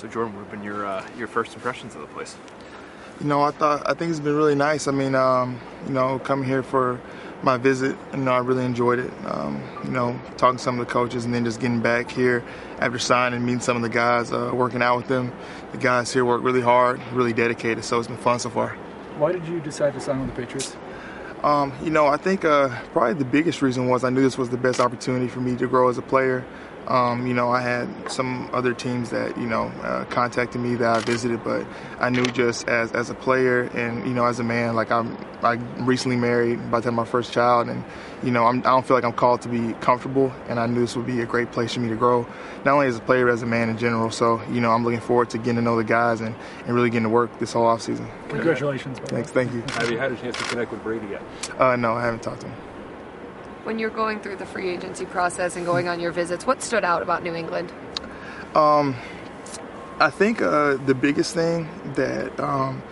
So Jordan, what have been your uh, your first impressions of the place? You know, I thought I think it's been really nice. I mean, um, you know, coming here for my visit, you know, I really enjoyed it. Um, you know, talking to some of the coaches and then just getting back here after signing, meeting some of the guys, uh, working out with them. The guys here work really hard, really dedicated. So it's been fun so far. Why did you decide to sign with the Patriots? Um, you know, I think uh, probably the biggest reason was I knew this was the best opportunity for me to grow as a player. Um, you know, I had some other teams that you know uh, contacted me that I visited, but I knew just as as a player and you know as a man, like I'm I recently married, about to have my first child, and you know I'm, I do not feel like I'm called to be comfortable, and I knew this would be a great place for me to grow, not only as a player but as a man in general. So you know I'm looking forward to getting to know the guys and, and really getting to work this whole off season. Congratulations! Thanks, thank you. Have you had a chance to connect with Brady yet? Uh, no, I haven't talked to him when you're going through the free agency process and going on your visits, what stood out about New England? Um, I think uh, the biggest thing that um,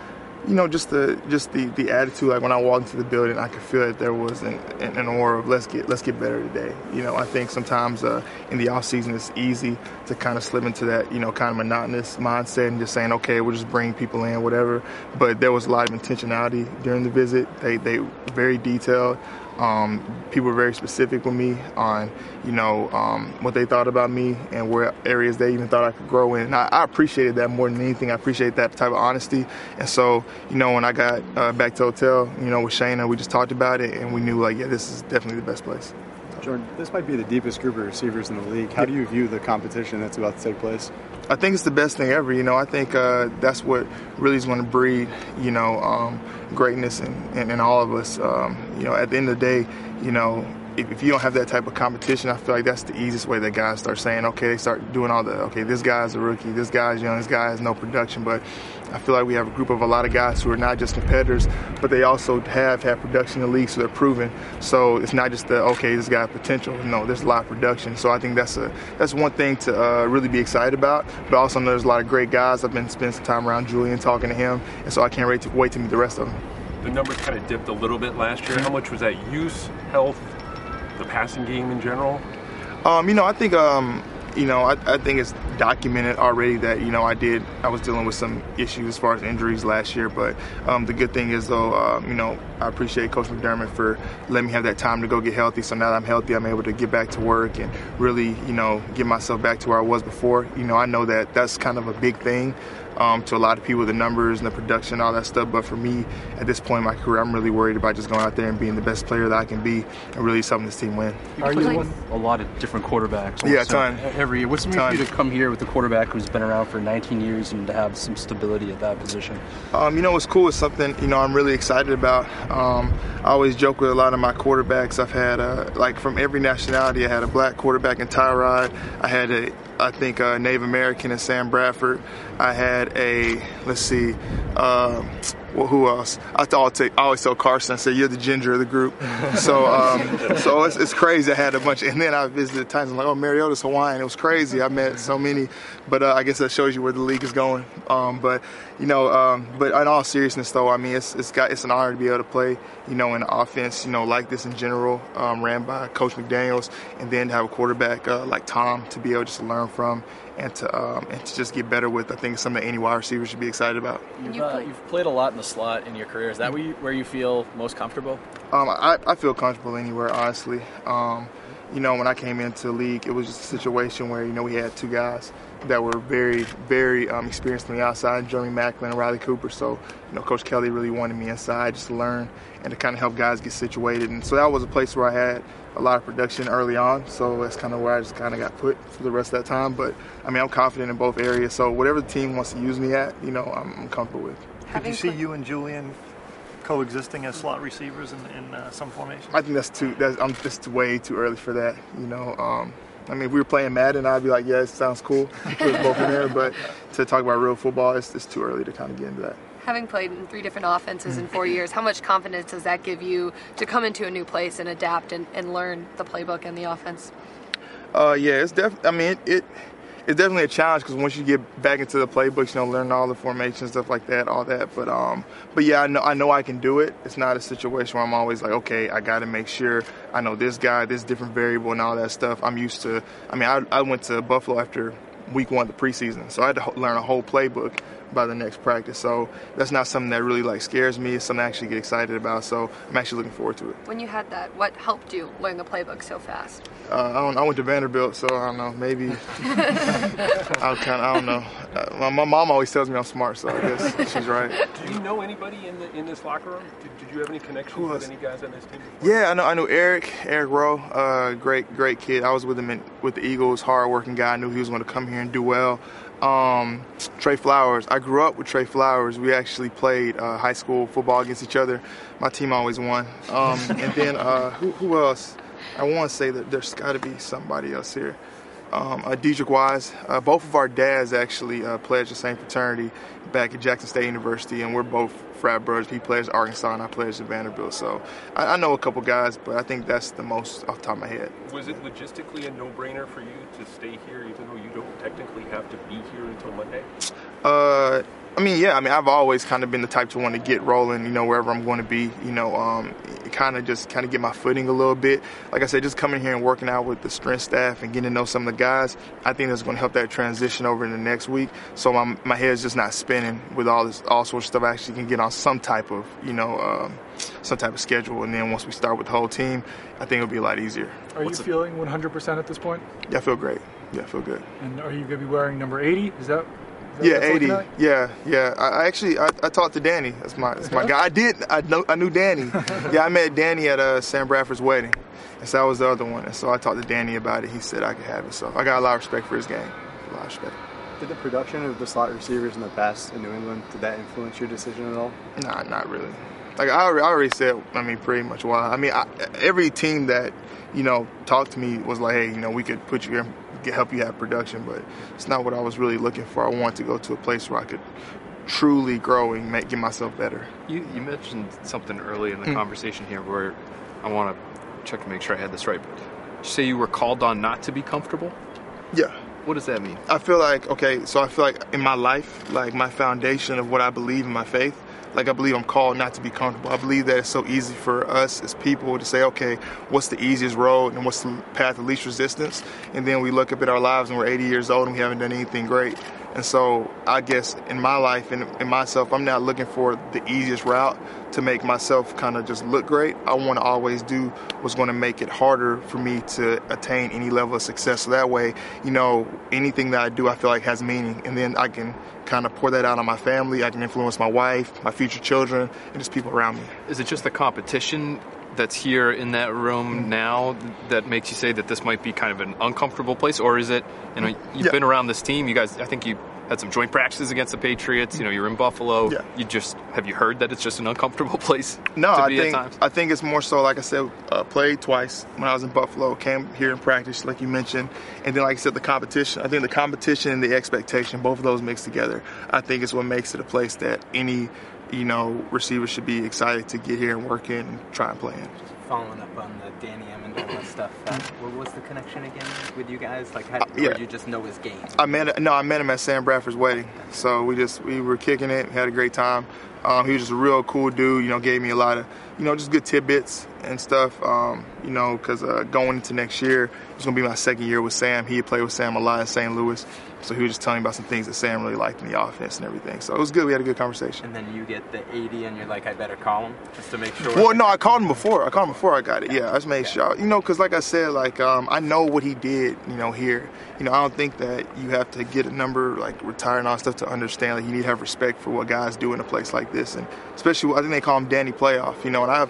you know, just the just the the attitude. Like when I walked into the building, I could feel that there was an, an aura of let's get let's get better today. You know, I think sometimes uh, in the off season it's easy to kind of slip into that you know kind of monotonous mindset and just saying okay, we'll just bring people in, whatever. But there was a lot of intentionality during the visit. They they very detailed. Um, people were very specific with me on, you know, um, what they thought about me and where areas they even thought I could grow in. And I, I, appreciated that more than anything. I appreciate that type of honesty. And so, you know, when I got uh, back to hotel, you know, with Shayna, we just talked about it and we knew, like, yeah, this is definitely the best place. Jordan, this might be the deepest group of receivers in the league. How do you view the competition that's about to take place? I think it's the best thing ever. You know, I think uh, that's what really is going to breed, you know, um, greatness in, in, in, all of us. Um, you know, at the end of the day, you know, if, if, you don't have that type of competition, I feel like that's the easiest way that guys start saying, okay, they start doing all the, okay, this guy's a rookie, this guy's young, this guy has no production. But I feel like we have a group of a lot of guys who are not just competitors, but they also have had production in the league, so they're proven. So it's not just the okay, this guy has potential. No, there's a lot of production. So I think that's a that's one thing to uh, really be excited about. But also there's a lot of great guys. I've been spending some time around Julian talking to him, and so I can't wait to wait to meet the rest of them. The numbers kind of dipped a little bit last year. How much was that use, health, the passing game in general? Um, you know, I think um, you know, I, I, think it's documented already that you know I did I was dealing with some issues as far as injuries last year. But um, the good thing is though, um, you know, I appreciate Coach McDermott for letting me have that time to go get healthy. So now that I'm healthy, I'm able to get back to work and really, you know, get myself back to where I was before. You know, I know that that's kind of a big thing um, to a lot of people, the numbers and the production, all that stuff. But for me, at this point in my career, I'm really worried about just going out there and being the best player that I can be and really helping this team win. Are you with a lot of different quarterbacks? Yeah, a ton. Every year. What's it mean for you to come here with a quarterback who's been around for 19 years and to have some stability at that position? Um, you know, what's cool is something, you know, I'm really excited about. Um, I always joke with a lot of my quarterbacks. I've had, uh, like, from every nationality, I had a black quarterback in Tyrod. I had a I think uh, Native American and Sam Bradford. I had a let's see, uh, well, who else? I take, I always tell Carson, I said you're the ginger of the group. so um, so it's, it's, crazy. I had a bunch, and then I visited times. I'm like, oh, Mariota's Hawaiian. It was crazy. I met so many, but uh, I guess that shows you where the league is going. Um, but you know, um, but in all seriousness, though, I mean, it's it's got it's an honor to be able to play, you know, in offense, you know, like this in general, um, ran by Coach McDaniels, and then to have a quarterback uh, like Tom to be able just to learn from and to um, and to just get better with. I think something that any wide receiver should be excited about. You've, uh, you've played a lot in the slot in your career. Is that where you, where you feel most comfortable? Um, I, I feel comfortable anywhere, honestly. Um, you know, when I came into the league, it was just a situation where you know we had two guys that were very, very um, experienced on the outside, Jeremy Maclin and Riley Cooper. So, you know, Coach Kelly really wanted me inside just to learn and to kind of help guys get situated. And so that was a place where I had a lot of production early on. So that's kind of where I just kind of got put for the rest of that time. But I mean, I'm confident in both areas. So whatever the team wants to use me at, you know, I'm, I'm comfortable with. Could you see you and Julian coexisting as slot receivers in, in uh, some formation? I think that's too. That's, I'm just way too early for that. You know. Um, I mean, if we were playing Madden, I'd be like, yeah, it sounds cool. Put us both in there. But to talk about real football, it's, it's too early to kind of get into that. Having played in three different offenses in four years, how much confidence does that give you to come into a new place and adapt and, and learn the playbook and the offense? Uh, yeah, it's definitely. I mean, it, it it's definitely a challenge because once you get back into the playbooks, you know, learn all the formations, stuff like that, all that. But um, but yeah, I know I know I can do it. It's not a situation where I'm always like, okay, I got to make sure I know this guy, this different variable, and all that stuff. I'm used to. I mean, I, I went to Buffalo after week one of the preseason. So I had to learn a whole playbook by the next practice. So that's not something that really like scares me. It's something I actually get excited about. So I'm actually looking forward to it. When you had that, what helped you learn the playbook so fast? Uh, I, don't, I went to Vanderbilt, so I don't know. Maybe I kind of I don't know. Uh, my, my mom always tells me I'm smart, so I guess she's right. Do you know anybody in the in this locker room? Did, did you have any connections with any guys on this team? Before? Yeah, I know. I know Eric, Eric Rowe, uh, great, great kid. I was with him in, with the Eagles, hardworking guy. I knew he was going to come here and do well. Um, Trey Flowers. I grew up with Trey Flowers. We actually played uh, high school football against each other. My team always won. Um, and then uh, who, who else? I want to say that there's got to be somebody else here. Um, uh, Deatrich Wise. Uh, both of our dads actually uh, pledged the same fraternity back at Jackson State University, and we're both frat brothers. He at Arkansas, and I pledged at Vanderbilt. So I, I know a couple guys, but I think that's the most off the top of my head. Was it logistically a no-brainer for you to stay here, even though you don't technically have to be here until Monday? Uh, I mean, yeah. I mean, I've always kind of been the type to want to get rolling, you know, wherever I'm going to be, you know, um, kind of just kind of get my footing a little bit. Like I said, just coming here and working out with the strength staff and getting to know some of the guys, I think that's going to help that transition over in the next week. So my my head's just not spinning with all this all sorts of stuff. I actually can get on some type of, you know, um, some type of schedule, and then once we start with the whole team, I think it'll be a lot easier. Are you feeling 100% at this point? Yeah, I feel great. Yeah, I feel good. And are you going to be wearing number 80? Is that? Yeah, what 80. like? Yeah, yeah. I, I actually I, I talked to Danny. That's my that's my guy. I did. I know I knew Danny. yeah, I met Danny at uh, Sam Bradford's wedding, and so that was the other one. And so I talked to Danny about it. He said I could have it. So I got a lot of respect for his game. A lot of respect. Did the production of the slot receivers in the past in New England did that influence your decision at all? Nah, not really. Like I already, I already said, I mean, pretty much why. I mean, I, every team that you know talked to me was like, hey, you know, we could put you in, get, help you have production, but it's not what I was really looking for. I wanted to go to a place where I could truly grow and make, get myself better. You, you mentioned something early in the Hmm. conversation here where I want to check to make sure I had this right. But say you were called on not to be comfortable? Yeah. What does that mean? I feel like okay, so I feel like in my life, like my foundation of what I believe in my faith, like I believe I'm called not to be comfortable. I believe that it's so easy for us as people to say, okay, what's the easiest road and what's the path of least resistance? And then we look up at our lives and we're 80 years old and we haven't done anything great. And so I guess in my life and in myself, I'm not looking for the easiest route to make myself kind of just look great. I want to always do what's going to make it harder for me to attain any level of success. So that way, you know, anything that I do, I feel like has meaning. And then I can kind of pour that out on my family. I can influence my wife, my future children, and just people around me. Is it just the competition that's here in that room now that makes you say that this might be kind of an uncomfortable place, or is it? You know, you've Yeah. been around this team. You guys, I think you had some joint practices against the Patriots. You know, you're in Buffalo. Yeah. You just have you heard that it's just an uncomfortable place No, I think? I think it's more so like I said, uh, played twice when I was in Buffalo, came here in practice, like you mentioned, and then like I said, the competition. I think the competition and the expectation, both of those mixed together, I think is what makes it a place that any you know receivers should be excited to get here and work in and try and play in. Following up on the Danny Amendola stuff, uh, what was the connection again with you guys? Like, how, yeah. or you just know his game? I met no, I met him at Sam Bradford's wedding. So we just we were kicking it, had a great time. Um, he was just a real cool dude. You know, gave me a lot of you know just good tidbits and stuff. Um, you know, because uh, going into next year, it's gonna be my second year with Sam. He played with Sam a lot in St. Louis, so he was just telling me about some things that Sam really liked in the offense and everything. So it was good. We had a good conversation. And then you get the 80, and you're like, I better call him just to make sure. Well, no, I called him before. I called him before I got it. Yeah, I just made sure. You know, because like I said, like um, I know what he did. You know, here. You know, I don't think that you have to get a number like retire and all that stuff to understand. Like you need to have respect for what guys do in a place like this, and especially I think they call him Danny Playoff. You know, and I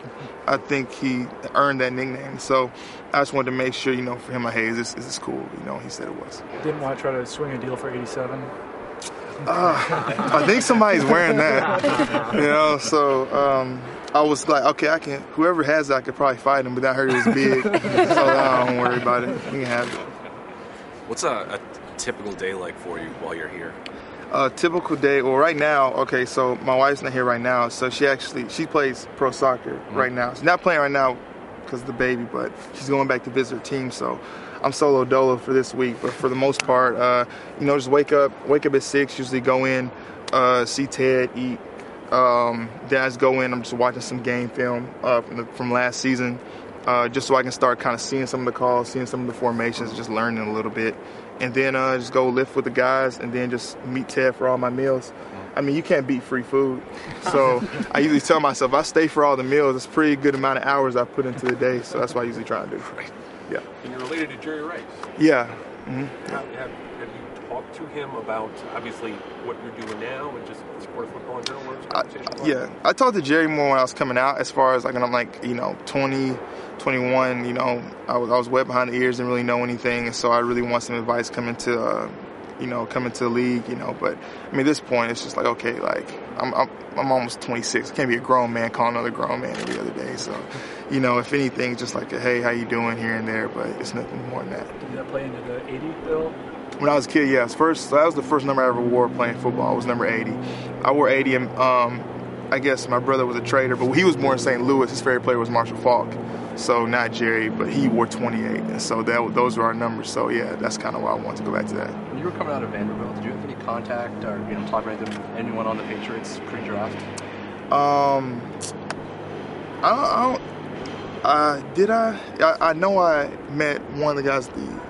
I think he earned that nickname. So I just wanted to make sure, you know, for him, like, hey, is this is this cool? You know, he said it was. Didn't want to try to swing a deal for 87. Uh, I think somebody's wearing that. You know, so um, I was like, okay, I can. Whoever has that, I could probably fight him, but I heard it was big, so I don't worry about it. We can have it. What's a, a typical day like for you while you're here? A typical day. Well, right now, okay, so my wife's not here right now, so she actually she plays pro soccer right now. She's not playing right now because of the baby, but she's going back to visit her team. So I'm solo dolo for this week, but for the most part, uh, you know, just wake up, wake up at six. Usually go in, uh, see Ted, eat. Um, then I just go in. I'm just watching some game film uh, from, the, from last season, uh, just so I can start kind of seeing some of the calls, seeing some of the formations, just learning a little bit. and then uh, just go lift with the guys, and then just meet Ted for all my meals. I mean, you can't beat free food. So I usually tell myself, I stay for all the meals. It's a pretty good amount of hours I put into the day. So that's what I usually try to do. Yeah. And you're related to Jerry Rice. Yeah. hmm Have, have, talked to him about obviously what you're doing now and just the sport of football in general? I, yeah, I talked to Jerry more when I was coming out. As far as like when I'm like you know 20, 21, you know, I was I was wet behind the ears, didn't really know anything, and so I really want some advice coming to, uh, you know, coming to the league, you know. But I mean, at this point, it's just like okay, like I'm I'm, I'm almost 26. I can't be a grown man calling another grown man every other day. So, you know, if anything, just like a, hey, how you doing here and there, but it's nothing more than that. Did that play into the 80 bill? When I was a kid, yes. First, that was the first number I ever wore playing football. It was number 80. I wore 80. And, um, I guess my brother was a trader, but he was born in St. Louis. His favorite player was Marshall Faulk. So not Jerry, but he wore 28, and so that those were our numbers. So yeah, that's kind of why I wanted to go back to that. When you were coming out of Vanderbilt, did you have any contact or you know talk with anyone on the Patriots pre-draft? Um, I don't. I don't uh, did I? I? I know I met one of the guys the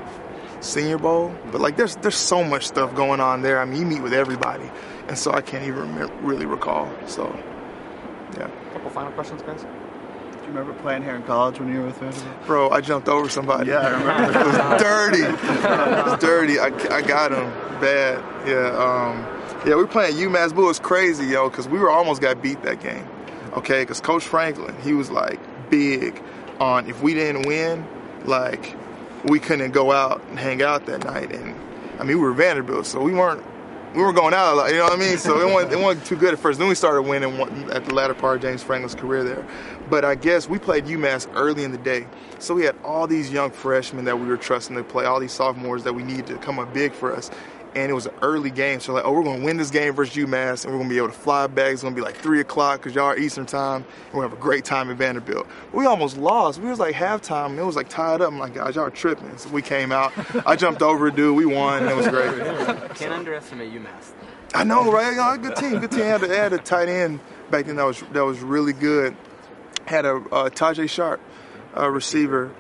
Senior Bowl, but like, there's there's so much stuff going on there. I mean, you meet with everybody, and so I can't even remember, really recall. So, yeah. A couple final questions, guys. Do you remember playing here in college when you were with Vanderbilt? Bro, I jumped over somebody. Yeah, I remember. it was dirty. It was dirty. I, I got him bad. Yeah. Um, yeah, we were playing UMass Blue. It was crazy, yo, because we were almost got beat that game. Okay, because Coach Franklin, he was like big on if we didn't win, like we couldn't go out and hang out that night. And I mean, we were Vanderbilt, so we weren't we were going out a lot, you know what I mean? So it wasn't, it wasn't too good at first. Then we started winning at the latter part of James Franklin's career there. But I guess we played UMass early in the day. So we had all these young freshmen that we were trusting to play, all these sophomores that we needed to come up big for us. And it was an early game. So like, oh, we're going to win this game versus UMass, and we're going to be able to fly back. It's going to be like 3 o'clock because y'all are Eastern time. And we're going to have a great time in Vanderbilt. We almost lost. We was like halftime. And it was like tied up. I'm like, guys, y'all are tripping. So we came out. I jumped over a dude. We won. And it was great. Can't underestimate UMass. I know, right? Know, good team. Good team. Had a, had a tight end back then that was that was really good. Had a uh, Tajae Sharpe, a receiver.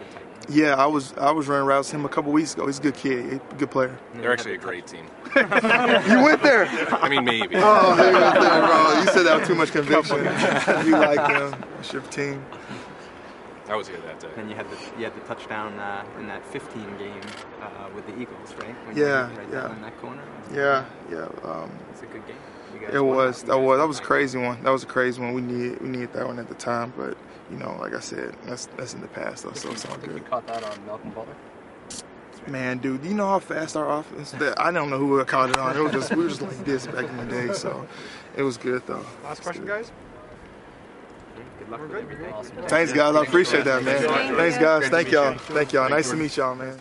Yeah, I was I was running routes with him a couple weeks ago. He's a good kid, a good player. They're actually a great team. you went there. I mean, maybe. Oh, maybe went there, bro. You said that with too much conviction. you like them. It's your team. I was here that day. And you had the you had the touchdown uh, in that 15 game uh, with the Eagles, right? When Yeah, you right yeah. down in that corner. Yeah, yeah. Um, It's a good game. You guys it was. That was. That was a crazy one. That was a crazy one. We needed. We needed that one at the time, but you know, like I said, that's that's in the past though, so it's all good. you caught that on Malcolm Butler. Man, dude, do you know how fast our offense? That I don't know who would caught it on. It was just we were just like this back in the day, so it was good though. Last question, guys. Good luck with everything. Thanks, guys. I appreciate that, man. Thanks, guys. Thank y'all. Thank y'all. Nice to meet y'all, man.